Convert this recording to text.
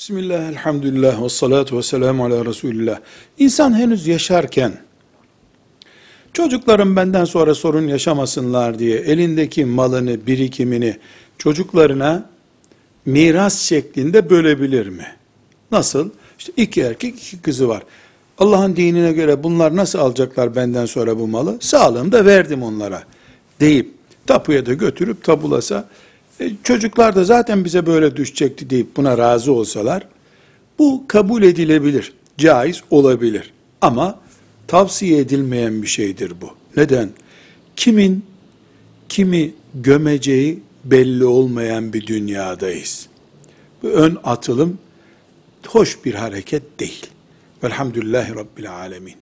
Bismillah, elhamdülillah, ve salatu ve selamu ala Resulillah. İnsan henüz yaşarken, çocuklarım benden sonra sorun yaşamasınlar diye elindeki malını, birikimini çocuklarına miras şeklinde bölebilir mi? Nasıl? İşte iki erkek, iki kızı var. Allah'ın dinine göre bunlar nasıl alacaklar benden sonra bu malı? Sağlığımda verdim onlara deyip tapuya da götürüp tabulasa çocuklar da zaten bize böyle düşecekti deyip buna razı olsalar bu kabul edilebilir, caiz olabilir. Ama tavsiye edilmeyen bir şeydir bu. Neden? Kimin kimi gömeceği belli olmayan bir dünyadayız. Bu ön atılım hoş bir hareket değil. Velhamdülillahi Rabbil Alemin.